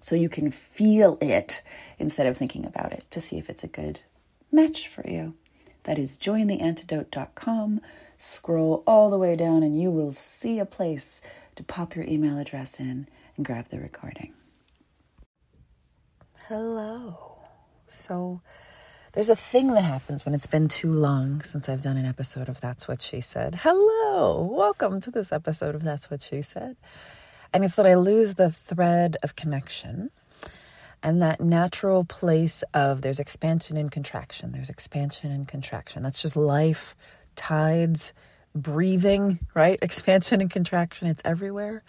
so you can feel it instead of thinking about it to see if it's a good match for you. That is jointheantidote.com. Scroll all the way down and you will see a place to pop your email address in and grab the recording. Hello. So, there's a thing that happens when it's been too long since I've done an episode of That's What She Said. Hello. Welcome to this episode of That's What She Said. And it's that I lose the thread of connection and that natural place of there's expansion and contraction, there's expansion and contraction. That's just life, tides, breathing, right? Expansion and contraction, it's everywhere.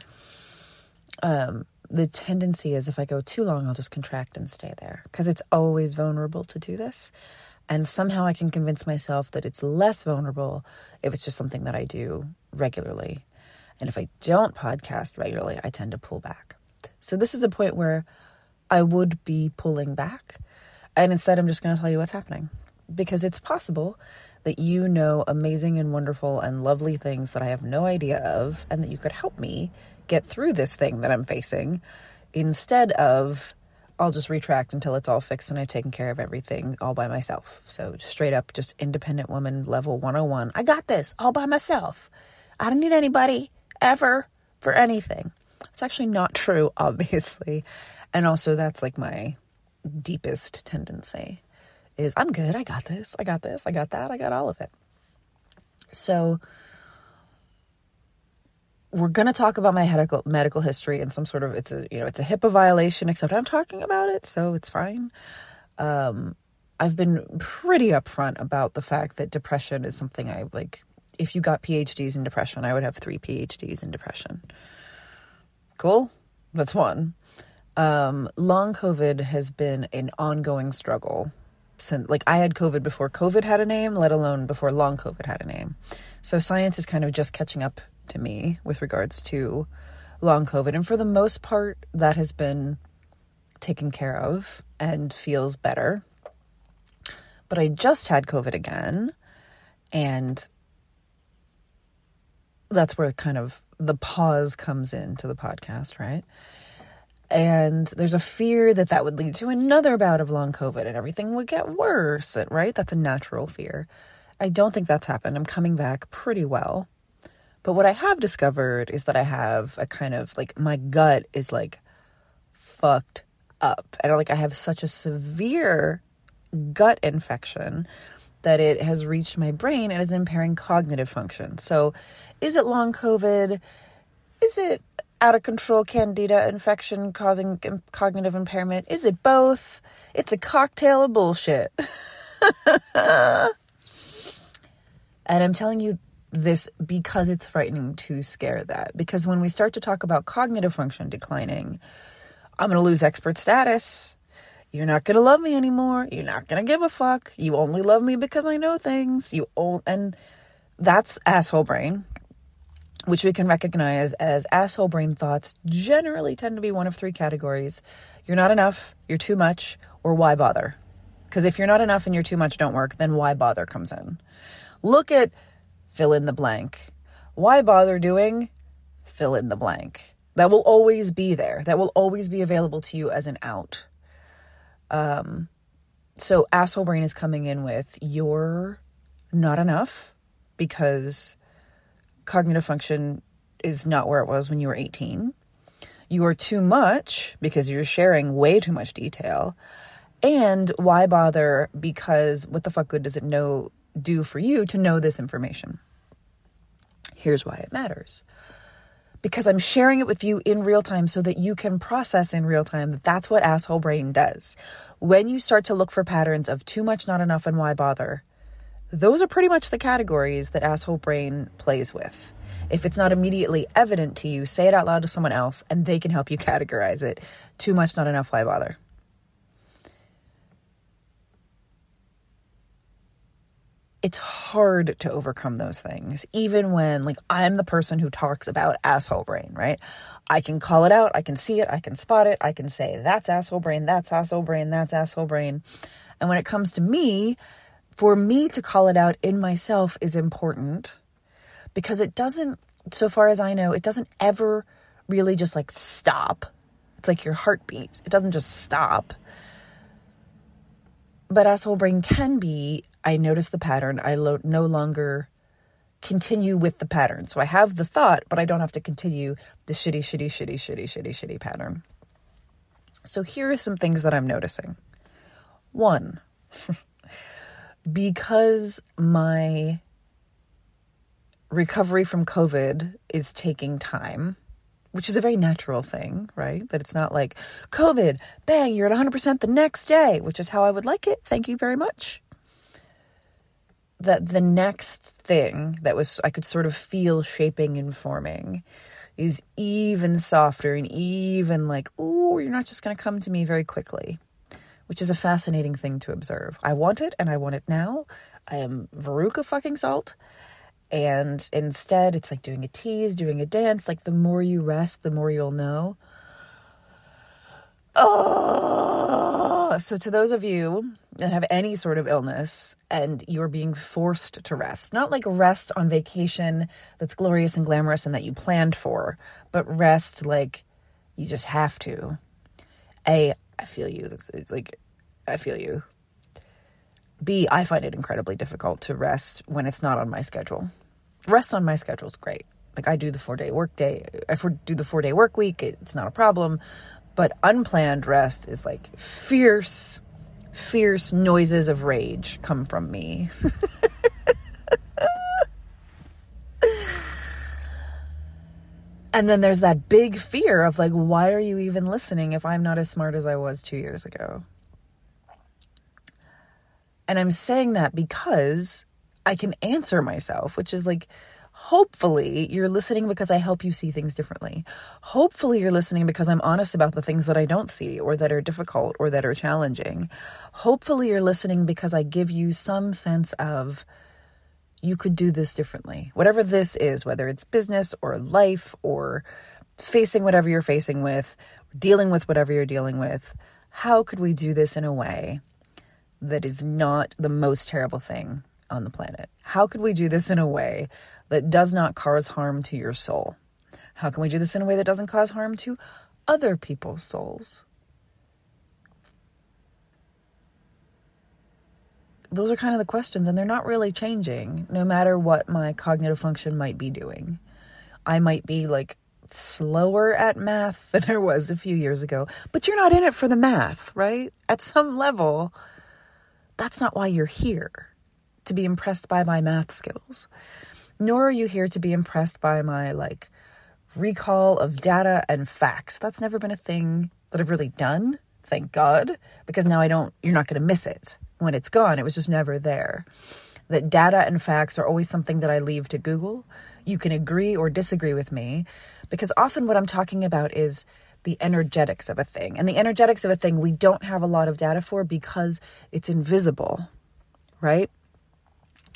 Um, the tendency is if I go too long, I'll just contract and stay there because it's always vulnerable to do this. And somehow I can convince myself that it's less vulnerable if it's just something that I do regularly. And if I don't podcast regularly, I tend to pull back. So this is the point where I would be pulling back. And instead, I'm just going to tell you what's happening because it's possible that you know amazing and wonderful and lovely things that I have no idea of, and that you could help me get through this thing that I'm facing instead of I'll just retract until it's all fixed and I've taken care of everything all by myself. So, straight up, just independent woman level 101. I got this all by myself. I don't need anybody ever for anything. It's actually not true, obviously. And also, that's like my deepest tendency is I'm good. I got this. I got this. I got that. I got all of it. So, we're going to talk about my medical medical history and some sort of it's a you know it's a HIPAA violation except I'm talking about it so it's fine. Um, I've been pretty upfront about the fact that depression is something I like if you got PhDs in depression, I would have three PhDs in depression. Cool. That's one. Um, long COVID has been an ongoing struggle since, like, I had COVID before COVID had a name, let alone before long COVID had a name. So science is kind of just catching up to me with regards to long COVID. And for the most part, that has been taken care of and feels better. But I just had COVID again. And that's where kind of the pause comes into the podcast, right? And there's a fear that that would lead to another bout of long COVID and everything would get worse, right? That's a natural fear. I don't think that's happened. I'm coming back pretty well. But what I have discovered is that I have a kind of like my gut is like fucked up. And like I have such a severe gut infection that it has reached my brain and is impairing cognitive function. So, is it long COVID? Is it out of control candida infection causing cognitive impairment? Is it both? It's a cocktail of bullshit. and I'm telling you this because it's frightening to scare that. Because when we start to talk about cognitive function declining, I'm going to lose expert status. You're not going to love me anymore. You're not going to give a fuck. You only love me because I know things. You own, and that's asshole brain, which we can recognize as asshole brain thoughts generally tend to be one of three categories. You're not enough, you're too much, or why bother? Because if you're not enough and you're too much don't work, then why bother comes in. Look at fill in the blank. Why bother doing fill in the blank? That will always be there. That will always be available to you as an out. Um, so asshole brain is coming in with you're not enough because cognitive function is not where it was when you were 18. You are too much because you're sharing way too much detail. And why bother? Because what the fuck good does it know do for you to know this information? Here's why it matters. Because I'm sharing it with you in real time so that you can process in real time that that's what asshole brain does. When you start to look for patterns of too much, not enough, and why bother, those are pretty much the categories that asshole brain plays with. If it's not immediately evident to you, say it out loud to someone else and they can help you categorize it. Too much, not enough, why bother? It's hard to overcome those things, even when, like, I'm the person who talks about asshole brain, right? I can call it out, I can see it, I can spot it, I can say, that's asshole brain, that's asshole brain, that's asshole brain. And when it comes to me, for me to call it out in myself is important because it doesn't, so far as I know, it doesn't ever really just like stop. It's like your heartbeat, it doesn't just stop. But asshole brain can be I notice the pattern. I lo- no longer continue with the pattern. So I have the thought, but I don't have to continue the shitty, shitty, shitty, shitty, shitty, shitty pattern. So here are some things that I'm noticing. One, because my recovery from COVID is taking time, which is a very natural thing, right? That it's not like COVID, bang, you're at 100% the next day, which is how I would like it. Thank you very much that the next thing that was I could sort of feel shaping and forming is even softer and even like, oh, you're not just going to come to me very quickly, which is a fascinating thing to observe. I want it and I want it now. I am Veruca fucking salt. And instead, it's like doing a tease, doing a dance. Like the more you rest, the more you'll know. Oh, so to those of you that have any sort of illness and you're being forced to rest, not like rest on vacation that's glorious and glamorous and that you planned for, but rest like you just have to. A, I feel you. It's like, I feel you. B, I find it incredibly difficult to rest when it's not on my schedule. Rest on my schedule is great. Like I do the four day work day. We do the four day work week, it's not a problem. But unplanned rest is like fierce, fierce noises of rage come from me. and then there's that big fear of like, why are you even listening if I'm not as smart as I was two years ago? And I'm saying that because I can answer myself, which is like, Hopefully, you're listening because I help you see things differently. Hopefully, you're listening because I'm honest about the things that I don't see or that are difficult or that are challenging. Hopefully, you're listening because I give you some sense of you could do this differently. Whatever this is, whether it's business or life or facing whatever you're facing with, dealing with whatever you're dealing with, how could we do this in a way that is not the most terrible thing on the planet? How could we do this in a way that does not cause harm to your soul? How can we do this in a way that doesn't cause harm to other people's souls? Those are kind of the questions, and they're not really changing no matter what my cognitive function might be doing. I might be like slower at math than I was a few years ago, but you're not in it for the math, right? At some level, that's not why you're here to be impressed by my math skills nor are you here to be impressed by my like recall of data and facts. That's never been a thing that I've really done, thank God, because now I don't, you're not going to miss it. When it's gone, it was just never there. That data and facts are always something that I leave to Google. You can agree or disagree with me, because often what I'm talking about is the energetics of a thing. And the energetics of a thing we don't have a lot of data for because it's invisible, right?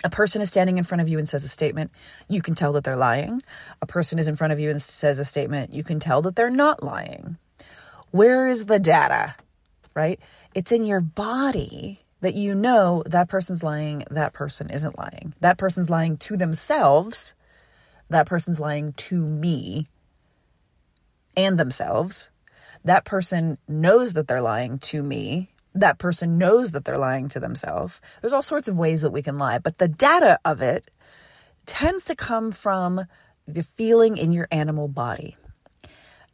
A person is standing in front of you and says a statement, you can tell that they're lying. A person is in front of you and says a statement, you can tell that they're not lying. Where is the data? Right? It's in your body that you know that person's lying, that person isn't lying. That person's lying to themselves, that person's lying to me and themselves. That person knows that they're lying to me that person knows that they're lying to themselves. There's all sorts of ways that we can lie, but the data of it tends to come from the feeling in your animal body.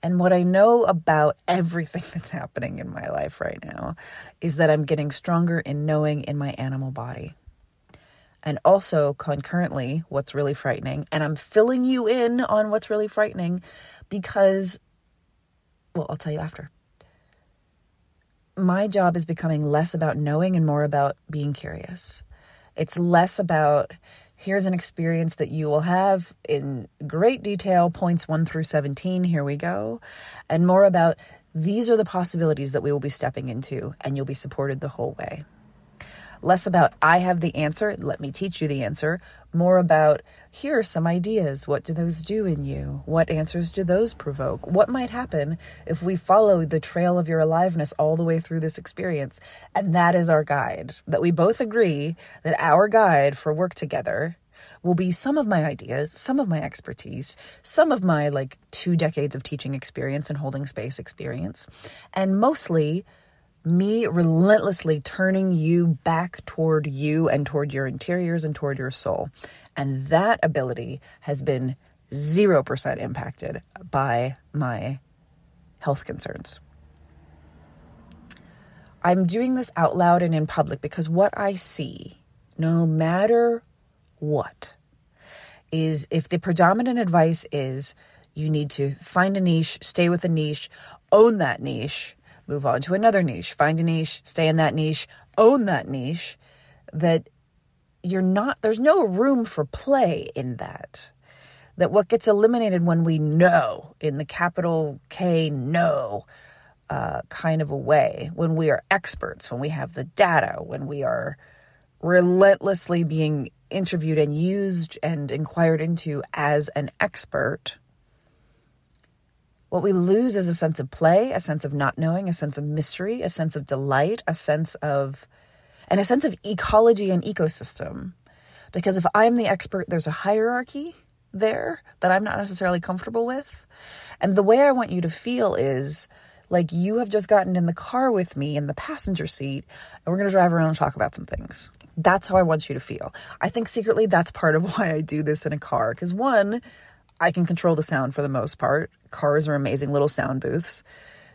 And what I know about everything that's happening in my life right now is that I'm getting stronger in knowing in my animal body. And also, concurrently, what's really frightening, and I'm filling you in on what's really frightening because, well, I'll tell you after. My job is becoming less about knowing and more about being curious. It's less about here's an experience that you will have in great detail, points 1 through 17. Here we go. And more about these are the possibilities that we will be stepping into, and you'll be supported the whole way. Less about, I have the answer, let me teach you the answer. More about, here are some ideas. What do those do in you? What answers do those provoke? What might happen if we follow the trail of your aliveness all the way through this experience? And that is our guide. That we both agree that our guide for work together will be some of my ideas, some of my expertise, some of my like two decades of teaching experience and holding space experience, and mostly me relentlessly turning you back toward you and toward your interiors and toward your soul. And that ability has been 0% impacted by my health concerns. I'm doing this out loud and in public because what I see, no matter what, is if the predominant advice is you need to find a niche, stay with a niche, own that niche, move on to another niche, find a niche, stay in that niche, own that niche, that you're not, there's no room for play in that. That what gets eliminated when we know, in the capital K, know, uh, kind of a way, when we are experts, when we have the data, when we are relentlessly being interviewed and used and inquired into as an expert what we lose is a sense of play, a sense of not knowing, a sense of mystery, a sense of delight, a sense of, and a sense of ecology and ecosystem. Because if I'm the expert, there's a hierarchy there that I'm not necessarily comfortable with. And the way I want you to feel is like you have just gotten in the car with me in the passenger seat, and we're going to drive around and talk about some things. That's how I want you to feel. I think secretly that's part of why I do this in a car. Because one, I can control the sound for the most part. Cars are amazing little sound booths.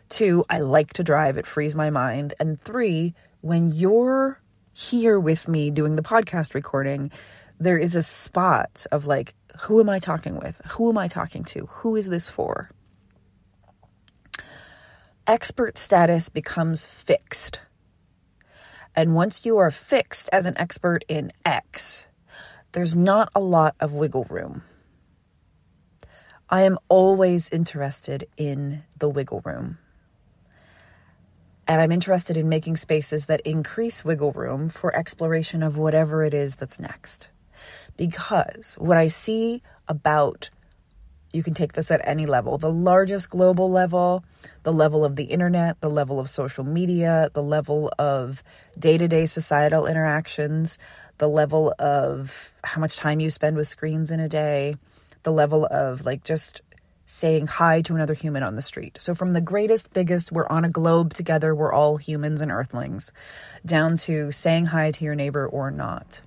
Two, I like to drive, it frees my mind. And three, when you're here with me doing the podcast recording, there is a spot of like, who am I talking with? Who am I talking to? Who is this for? Expert status becomes fixed. And once you are fixed as an expert in X, there's not a lot of wiggle room. I am always interested in the wiggle room. And I'm interested in making spaces that increase wiggle room for exploration of whatever it is that's next. Because what I see about, you can take this at any level, the largest global level, the level of the internet, the level of social media, the level of day to day societal interactions, the level of how much time you spend with screens in a day, the level of like just saying hi to another human on the street. So, from the greatest, biggest, we're on a globe together, we're all humans and earthlings, down to saying hi to your neighbor or not.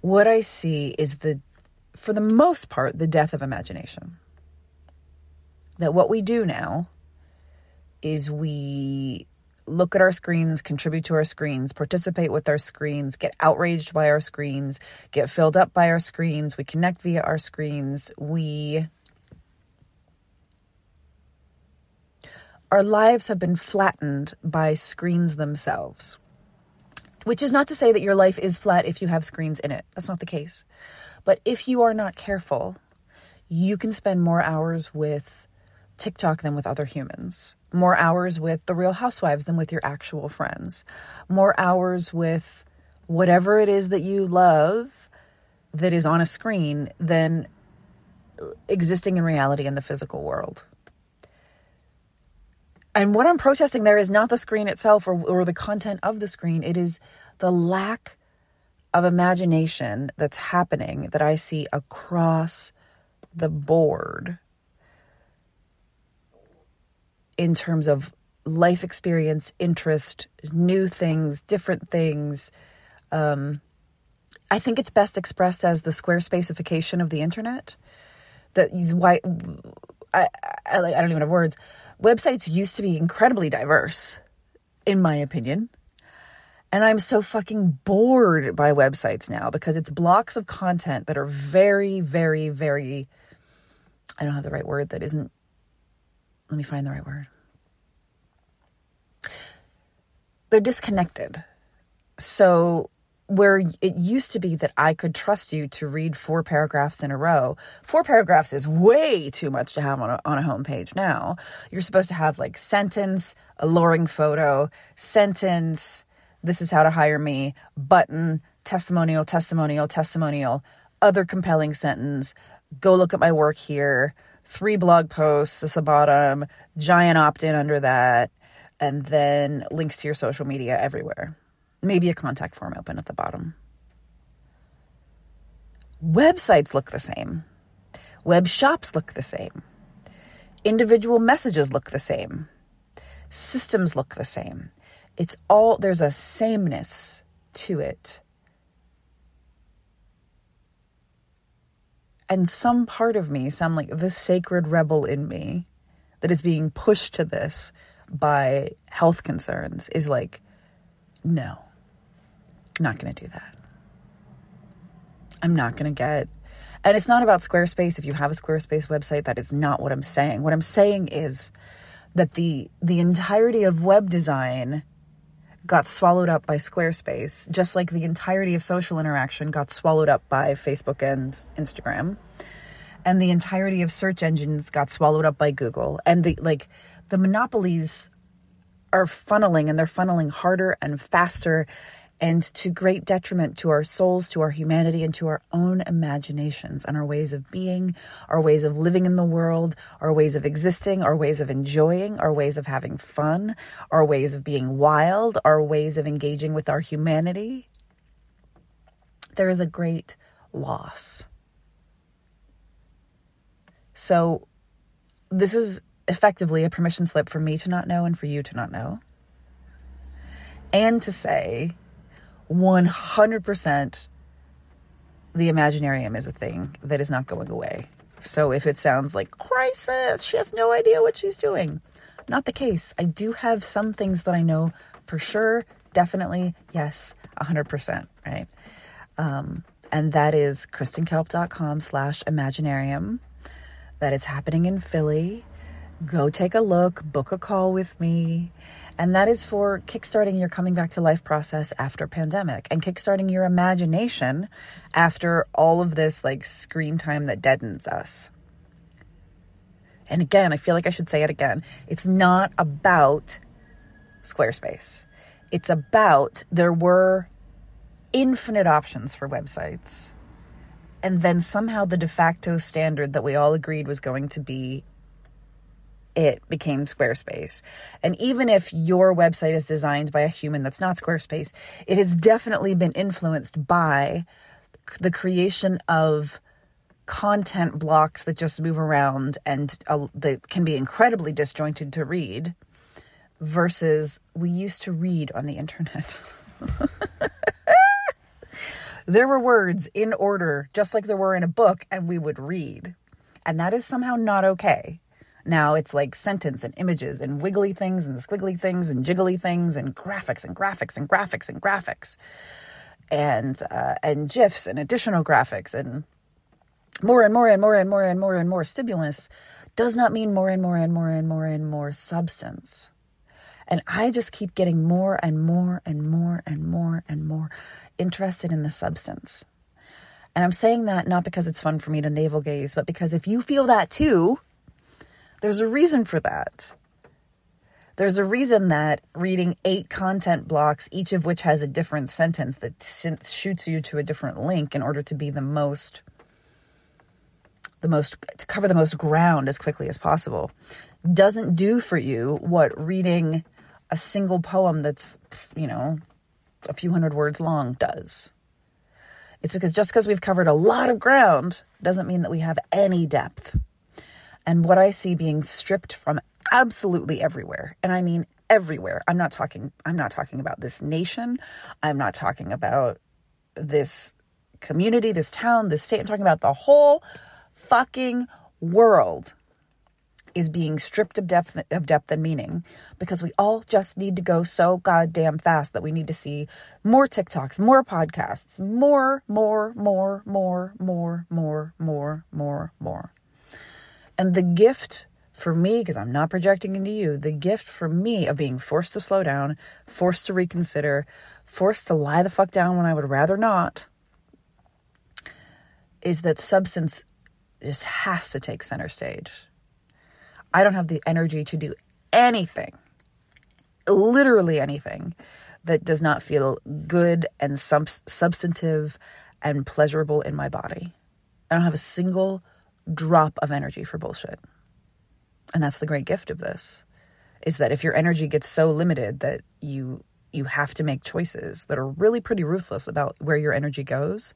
What I see is the, for the most part, the death of imagination. That what we do now is we look at our screens, contribute to our screens, participate with our screens, get outraged by our screens, get filled up by our screens, we connect via our screens, we our lives have been flattened by screens themselves. Which is not to say that your life is flat if you have screens in it. That's not the case. But if you are not careful, you can spend more hours with TikTok than with other humans, more hours with the real housewives than with your actual friends, more hours with whatever it is that you love that is on a screen than existing in reality in the physical world. And what I'm protesting there is not the screen itself or, or the content of the screen, it is the lack of imagination that's happening that I see across the board in terms of life experience, interest, new things, different things. Um, I think it's best expressed as the square spacification of the internet. That why I, I, I don't even have words. Websites used to be incredibly diverse, in my opinion. And I'm so fucking bored by websites now because it's blocks of content that are very, very, very. I don't have the right word that isn't. Let me find the right word. They're disconnected. So where it used to be that I could trust you to read four paragraphs in a row, four paragraphs is way too much to have on a, on a homepage now. You're supposed to have like sentence, alluring photo, sentence, this is how to hire me, button, testimonial, testimonial, testimonial, other compelling sentence, go look at my work here, three blog posts at the bottom, giant opt in under that, and then links to your social media everywhere maybe a contact form open at the bottom. Websites look the same. Web shops look the same. Individual messages look the same. Systems look the same. It's all, there's a sameness to it. And some part of me, some like the sacred rebel in me that is being pushed to this by health concerns is like, no not going to do that. I'm not going to get. And it's not about Squarespace. If you have a Squarespace website, that is not what I'm saying. What I'm saying is that the the entirety of web design got swallowed up by Squarespace, just like the entirety of social interaction got swallowed up by Facebook and Instagram. And the entirety of search engines got swallowed up by Google. And the like the monopolies are funneling and they're funneling harder and faster and to great detriment to our souls, to our humanity, and to our own imaginations and our ways of being, our ways of living in the world, our ways of existing, our ways of enjoying, our ways of having fun, our ways of being wild, our ways of engaging with our humanity. There is a great loss. So, this is effectively a permission slip for me to not know and for you to not know. And to say, 100% the Imaginarium is a thing that is not going away. So if it sounds like crisis, she has no idea what she's doing. Not the case. I do have some things that I know for sure, definitely, yes, 100%, right? Um, and that is kristenkalp.com slash imaginarium. That is happening in Philly. Go take a look, book a call with me and that is for kickstarting your coming back to life process after pandemic and kickstarting your imagination after all of this like screen time that deadens us. And again, I feel like I should say it again. It's not about Squarespace. It's about there were infinite options for websites. And then somehow the de facto standard that we all agreed was going to be it became Squarespace. And even if your website is designed by a human that's not Squarespace, it has definitely been influenced by the creation of content blocks that just move around and uh, that can be incredibly disjointed to read versus we used to read on the internet. there were words in order, just like there were in a book, and we would read. And that is somehow not okay. Now it's like sentence and images and wiggly things and squiggly things and jiggly things and graphics and graphics and graphics and graphics and uh, and gifs and additional graphics and more and more and more and more and more and more stimulus does not mean more and more and more and more and more substance. And I just keep getting more and more and more and more and more interested in the substance. And I'm saying that not because it's fun for me to navel gaze, but because if you feel that too, there's a reason for that. There's a reason that reading eight content blocks, each of which has a different sentence that shoots you to a different link in order to be the most the most to cover the most ground as quickly as possible doesn't do for you what reading a single poem that's you know a few hundred words long does it's because just because we've covered a lot of ground doesn't mean that we have any depth and what I see being stripped from absolutely everywhere. And I mean everywhere. I'm not talking I'm not talking about this nation. I'm not talking about this community, this town, this state. I'm talking about the whole fucking world. is being stripped of depth of depth and meaning because we all just need to go so goddamn fast that we need to see more TikToks, more podcasts, more, more, more, more, more, more, more, more, more. And the gift for me, because I'm not projecting into you, the gift for me of being forced to slow down, forced to reconsider, forced to lie the fuck down when I would rather not, is that substance just has to take center stage. I don't have the energy to do anything, literally anything, that does not feel good and sub- substantive and pleasurable in my body. I don't have a single drop of energy for bullshit. And that's the great gift of this is that if your energy gets so limited that you you have to make choices that are really pretty ruthless about where your energy goes,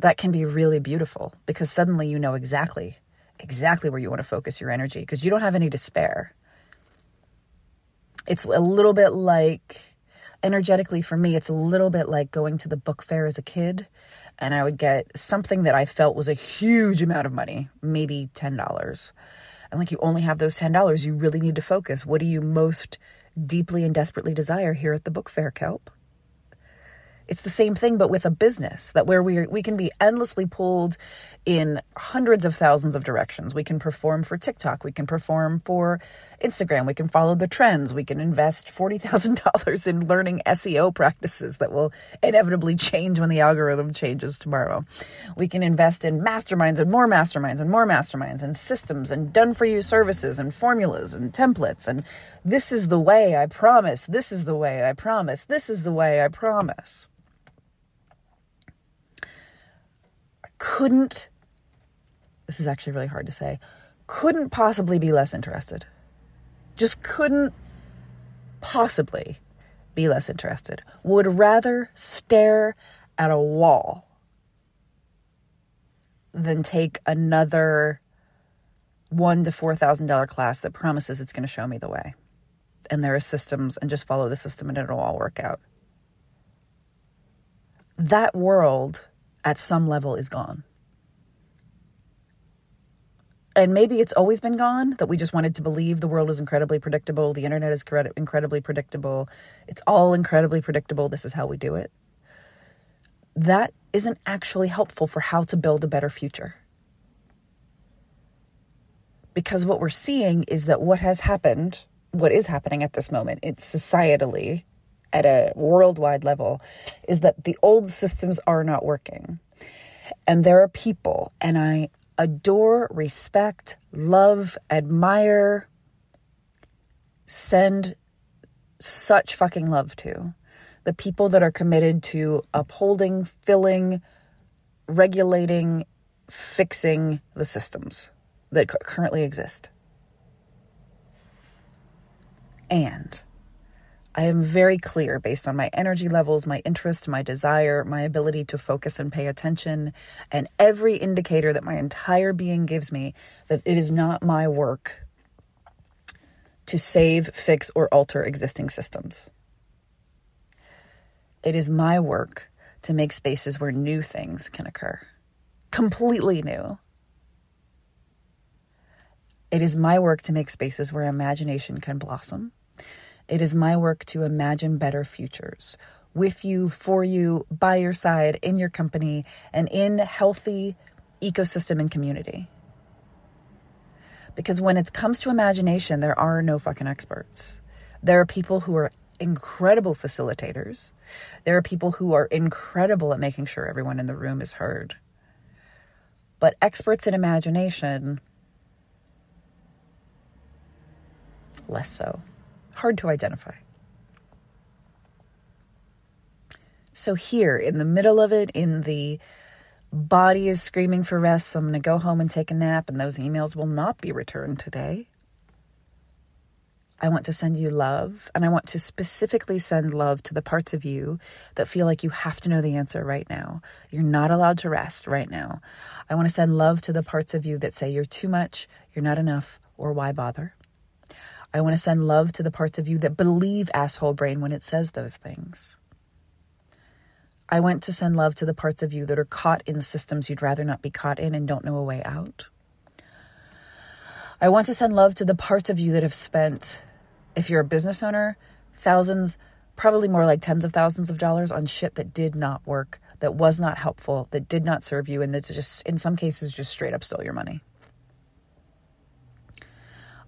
that can be really beautiful because suddenly you know exactly exactly where you want to focus your energy because you don't have any to spare. It's a little bit like energetically for me, it's a little bit like going to the book fair as a kid and I would get something that I felt was a huge amount of money, maybe $10. And like you only have those $10, you really need to focus. What do you most deeply and desperately desire here at the book fair, Kalp? It's the same thing, but with a business that where we we can be endlessly pulled in hundreds of thousands of directions. We can perform for TikTok, we can perform for Instagram, we can follow the trends, we can invest forty thousand dollars in learning SEO practices that will inevitably change when the algorithm changes tomorrow. We can invest in masterminds and more masterminds and more masterminds and systems and done for you services and formulas and templates and this is the way I promise. This is the way I promise. This is the way I promise. Couldn't, this is actually really hard to say, couldn't possibly be less interested. Just couldn't possibly be less interested. Would rather stare at a wall than take another one to four thousand dollar class that promises it's going to show me the way. And there are systems and just follow the system and it'll all work out. That world at some level is gone. And maybe it's always been gone, that we just wanted to believe the world is incredibly predictable, the internet is incredibly predictable, it's all incredibly predictable, this is how we do it. That isn't actually helpful for how to build a better future. Because what we're seeing is that what has happened, what is happening at this moment, it's societally, at a worldwide level is that the old systems are not working. And there are people, and I adore, respect, love, admire, send such fucking love to the people that are committed to upholding, filling, regulating, fixing the systems that currently exist. And I am very clear based on my energy levels, my interest, my desire, my ability to focus and pay attention, and every indicator that my entire being gives me that it is not my work to save, fix, or alter existing systems. It is my work to make spaces where new things can occur, completely new. It is my work to make spaces where imagination can blossom it is my work to imagine better futures with you, for you, by your side, in your company, and in healthy ecosystem and community. Because when it comes to imagination, there are no fucking experts. There are people who are incredible facilitators. There are people who are incredible at making sure everyone in the room is heard. But experts in imagination, less so hard to identify. So, here in the middle of it, in the body is screaming for rest, so I'm going to go home and take a nap, and those emails will not be returned today. I want to send you love, and I want to specifically send love to the parts of you that feel like you have to know the answer right now. You're not allowed to rest right now. I want to send love to the parts of you that say you're too much, you're not enough, or why bother. I want to send love to the parts of you that believe asshole brain when it says those things. I want to send love to the parts of you that are caught in systems you'd rather not be caught in and don't know a way out. I want to send love to the parts of you that have spent, if you're a business owner, thousands, probably more like tens of thousands of dollars on shit that did not work, that was not helpful, that did not serve you, and that's just, in some cases, just straight up stole your money.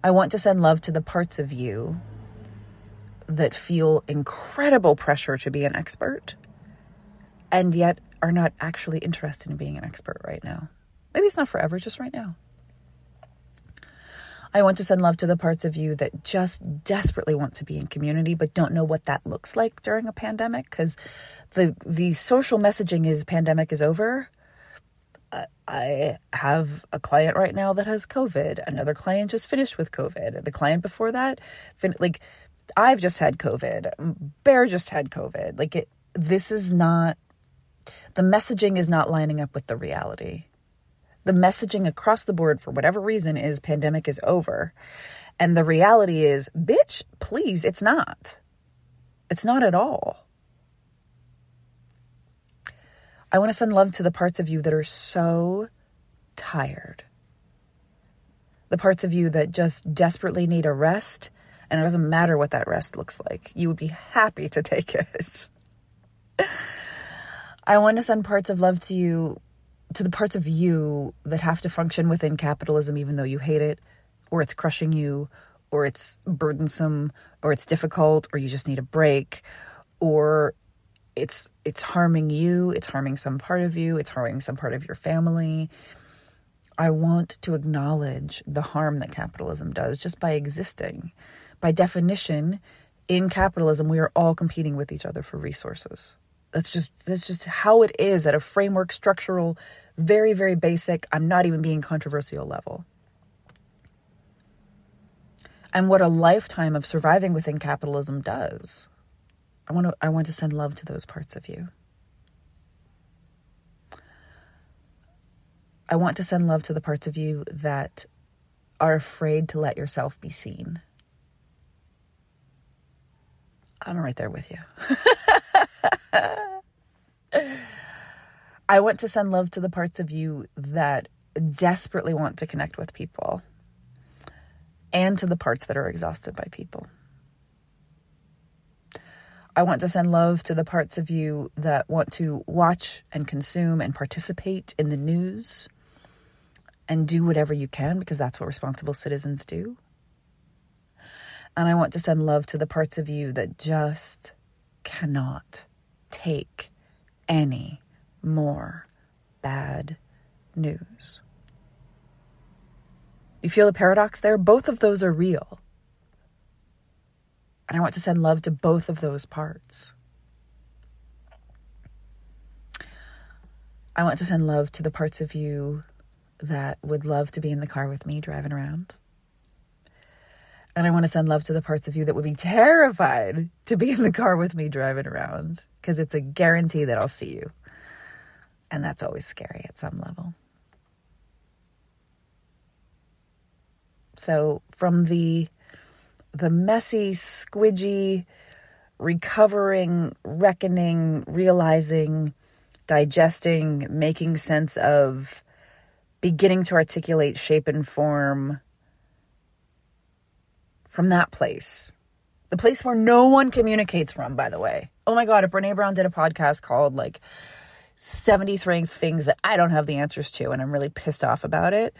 I want to send love to the parts of you that feel incredible pressure to be an expert and yet are not actually interested in being an expert right now. Maybe it's not forever, just right now. I want to send love to the parts of you that just desperately want to be in community but don't know what that looks like during a pandemic because the the social messaging is pandemic is over. I have a client right now that has COVID. Another client just finished with COVID. The client before that, fin- like I've just had COVID. Bear just had COVID. Like it, this is not the messaging is not lining up with the reality. The messaging across the board, for whatever reason, is pandemic is over. And the reality is, bitch, please, it's not. It's not at all. I want to send love to the parts of you that are so tired. The parts of you that just desperately need a rest, and it doesn't matter what that rest looks like. You would be happy to take it. I want to send parts of love to you, to the parts of you that have to function within capitalism, even though you hate it, or it's crushing you, or it's burdensome, or it's difficult, or you just need a break, or it's it's harming you, it's harming some part of you, it's harming some part of your family. I want to acknowledge the harm that capitalism does just by existing. By definition, in capitalism, we are all competing with each other for resources. That's just that's just how it is at a framework structural very very basic i'm not even being controversial level and what a lifetime of surviving within capitalism does i want to i want to send love to those parts of you. I want to send love to the parts of you that are afraid to let yourself be seen. I'm right there with you. I want to send love to the parts of you that desperately want to connect with people and to the parts that are exhausted by people. I want to send love to the parts of you that want to watch and consume and participate in the news and do whatever you can because that's what responsible citizens do. And I want to send love to the parts of you that just cannot take any more bad news. You feel the paradox there? Both of those are real. And I want to send love to both of those parts. I want to send love to the parts of you that would love to be in the car with me driving around. And I want to send love to the parts of you that would be terrified to be in the car with me driving around because it's a guarantee that I'll see you. And that's always scary at some level. So from the the messy, squidgy, recovering, reckoning, realizing, digesting, making sense of, beginning to articulate shape and form from that place. The place where no one communicates from, by the way. Oh my God, if Brene Brown did a podcast called like 73 things that I don't have the answers to, and I'm really pissed off about it,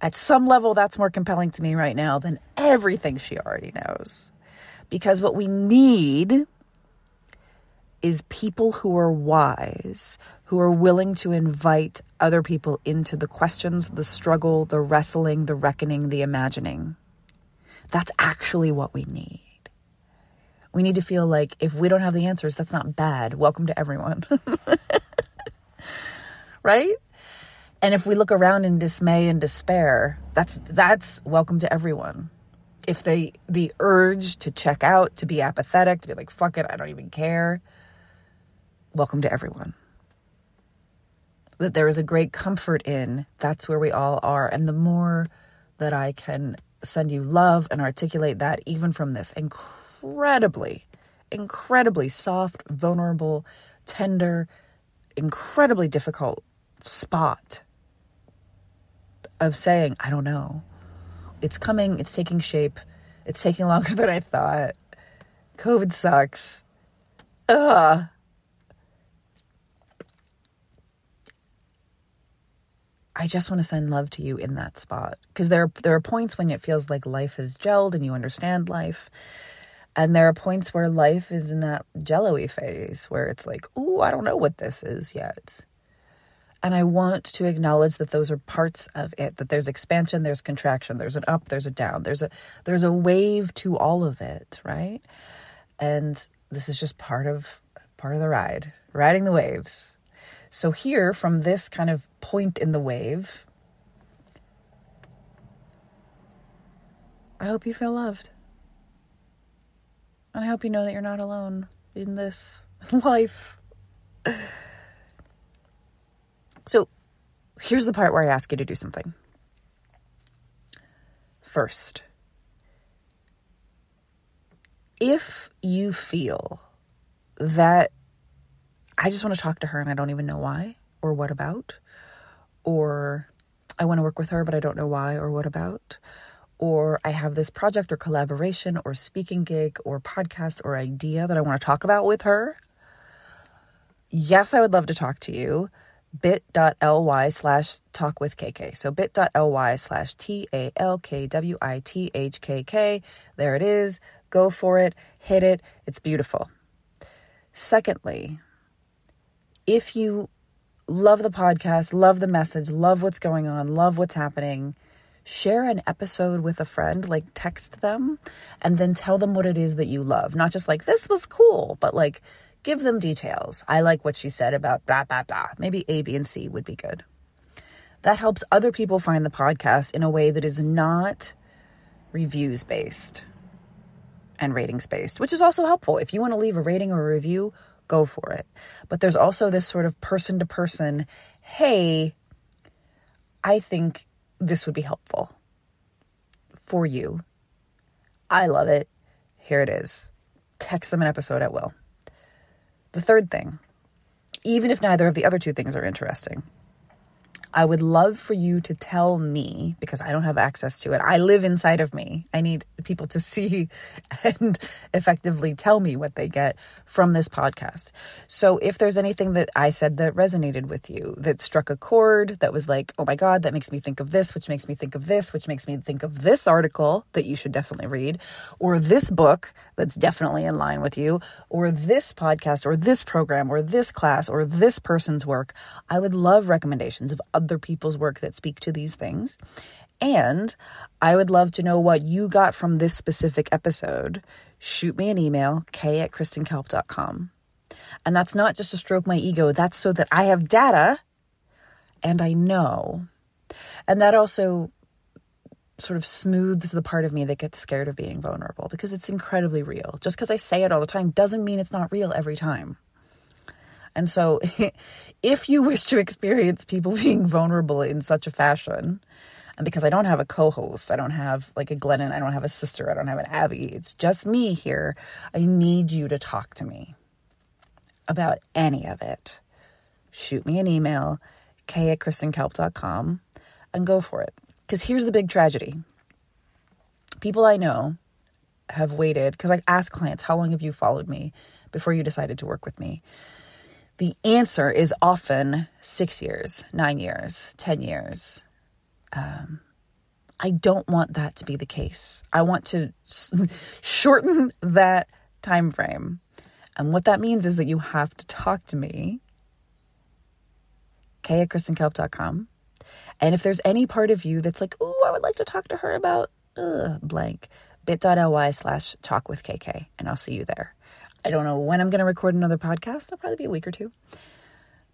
at some level, that's more compelling to me right now than everything she already knows. Because what we need is people who are wise, who are willing to invite other people into the questions, the struggle, the wrestling, the reckoning, the imagining. That's actually what we need. We need to feel like if we don't have the answers, that's not bad. Welcome to everyone. right? And if we look around in dismay and despair, that's that's welcome to everyone. If they the urge to check out, to be apathetic, to be like fuck it, I don't even care, welcome to everyone. That there is a great comfort in that's where we all are and the more that I can send you love and articulate that even from this incredibly, incredibly soft, vulnerable, tender, incredibly difficult spot of saying, I don't know. It's coming, it's taking shape. It's taking longer than I thought. COVID sucks. Ugh. I just want to send love to you in that spot because there there are points when it feels like life has gelled and you understand life, and there are points where life is in that jello-y phase where it's like, "Ooh, I don't know what this is yet." And I want to acknowledge that those are parts of it, that there's expansion, there's contraction, there's an up, there's a down, there's a there's a wave to all of it, right? And this is just part of part of the ride, riding the waves. So here from this kind of point in the wave, I hope you feel loved. And I hope you know that you're not alone in this life. So here's the part where I ask you to do something. First, if you feel that I just want to talk to her and I don't even know why or what about, or I want to work with her but I don't know why or what about, or I have this project or collaboration or speaking gig or podcast or idea that I want to talk about with her. Yes, I would love to talk to you bit.ly slash talk with KK. So bit.ly slash T A L K W I T H K K. There it is. Go for it. Hit it. It's beautiful. Secondly, if you love the podcast, love the message, love what's going on, love what's happening, share an episode with a friend, like text them and then tell them what it is that you love. Not just like, this was cool, but like, Give them details. I like what she said about blah, blah, blah. Maybe A, B, and C would be good. That helps other people find the podcast in a way that is not reviews based and ratings based, which is also helpful. If you want to leave a rating or a review, go for it. But there's also this sort of person to person, hey, I think this would be helpful for you. I love it. Here it is. Text them an episode at will. The third thing, even if neither of the other two things are interesting, I would love for you to tell me, because I don't have access to it, I live inside of me. I need people to see and effectively tell me what they get from this podcast. So if there's anything that I said that resonated with you, that struck a chord, that was like, oh my God, that makes me think of this, which makes me think of this, which makes me think of this article that you should definitely read, or this book that's definitely in line with you, or this podcast, or this program, or this class, or this person's work, I would love recommendations of other people's work that speak to these things. And I would love to know what you got from this specific episode. Shoot me an email, k at kristenkalp.com. And that's not just to stroke my ego, that's so that I have data and I know. And that also sort of smooths the part of me that gets scared of being vulnerable because it's incredibly real. Just because I say it all the time doesn't mean it's not real every time. And so, if you wish to experience people being vulnerable in such a fashion, and because I don't have a co host, I don't have like a Glennon, I don't have a sister, I don't have an Abby, it's just me here. I need you to talk to me about any of it. Shoot me an email, k at kristenkalp.com, and go for it. Because here's the big tragedy people I know have waited, because I ask clients, How long have you followed me before you decided to work with me? The answer is often six years, nine years, 10 years. Um, I don't want that to be the case. I want to shorten that time frame. And what that means is that you have to talk to me, kay at kristenkalp.com. And if there's any part of you that's like, oh, I would like to talk to her about uh, blank, bit.ly slash talk with KK, and I'll see you there. I don't know when I'm going to record another podcast. It'll probably be a week or two.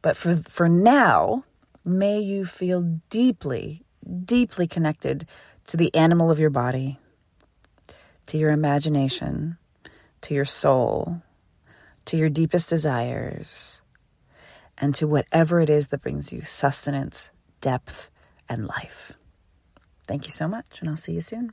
But for for now, may you feel deeply, deeply connected to the animal of your body, to your imagination, to your soul, to your deepest desires, and to whatever it is that brings you sustenance, depth, and life. Thank you so much, and I'll see you soon.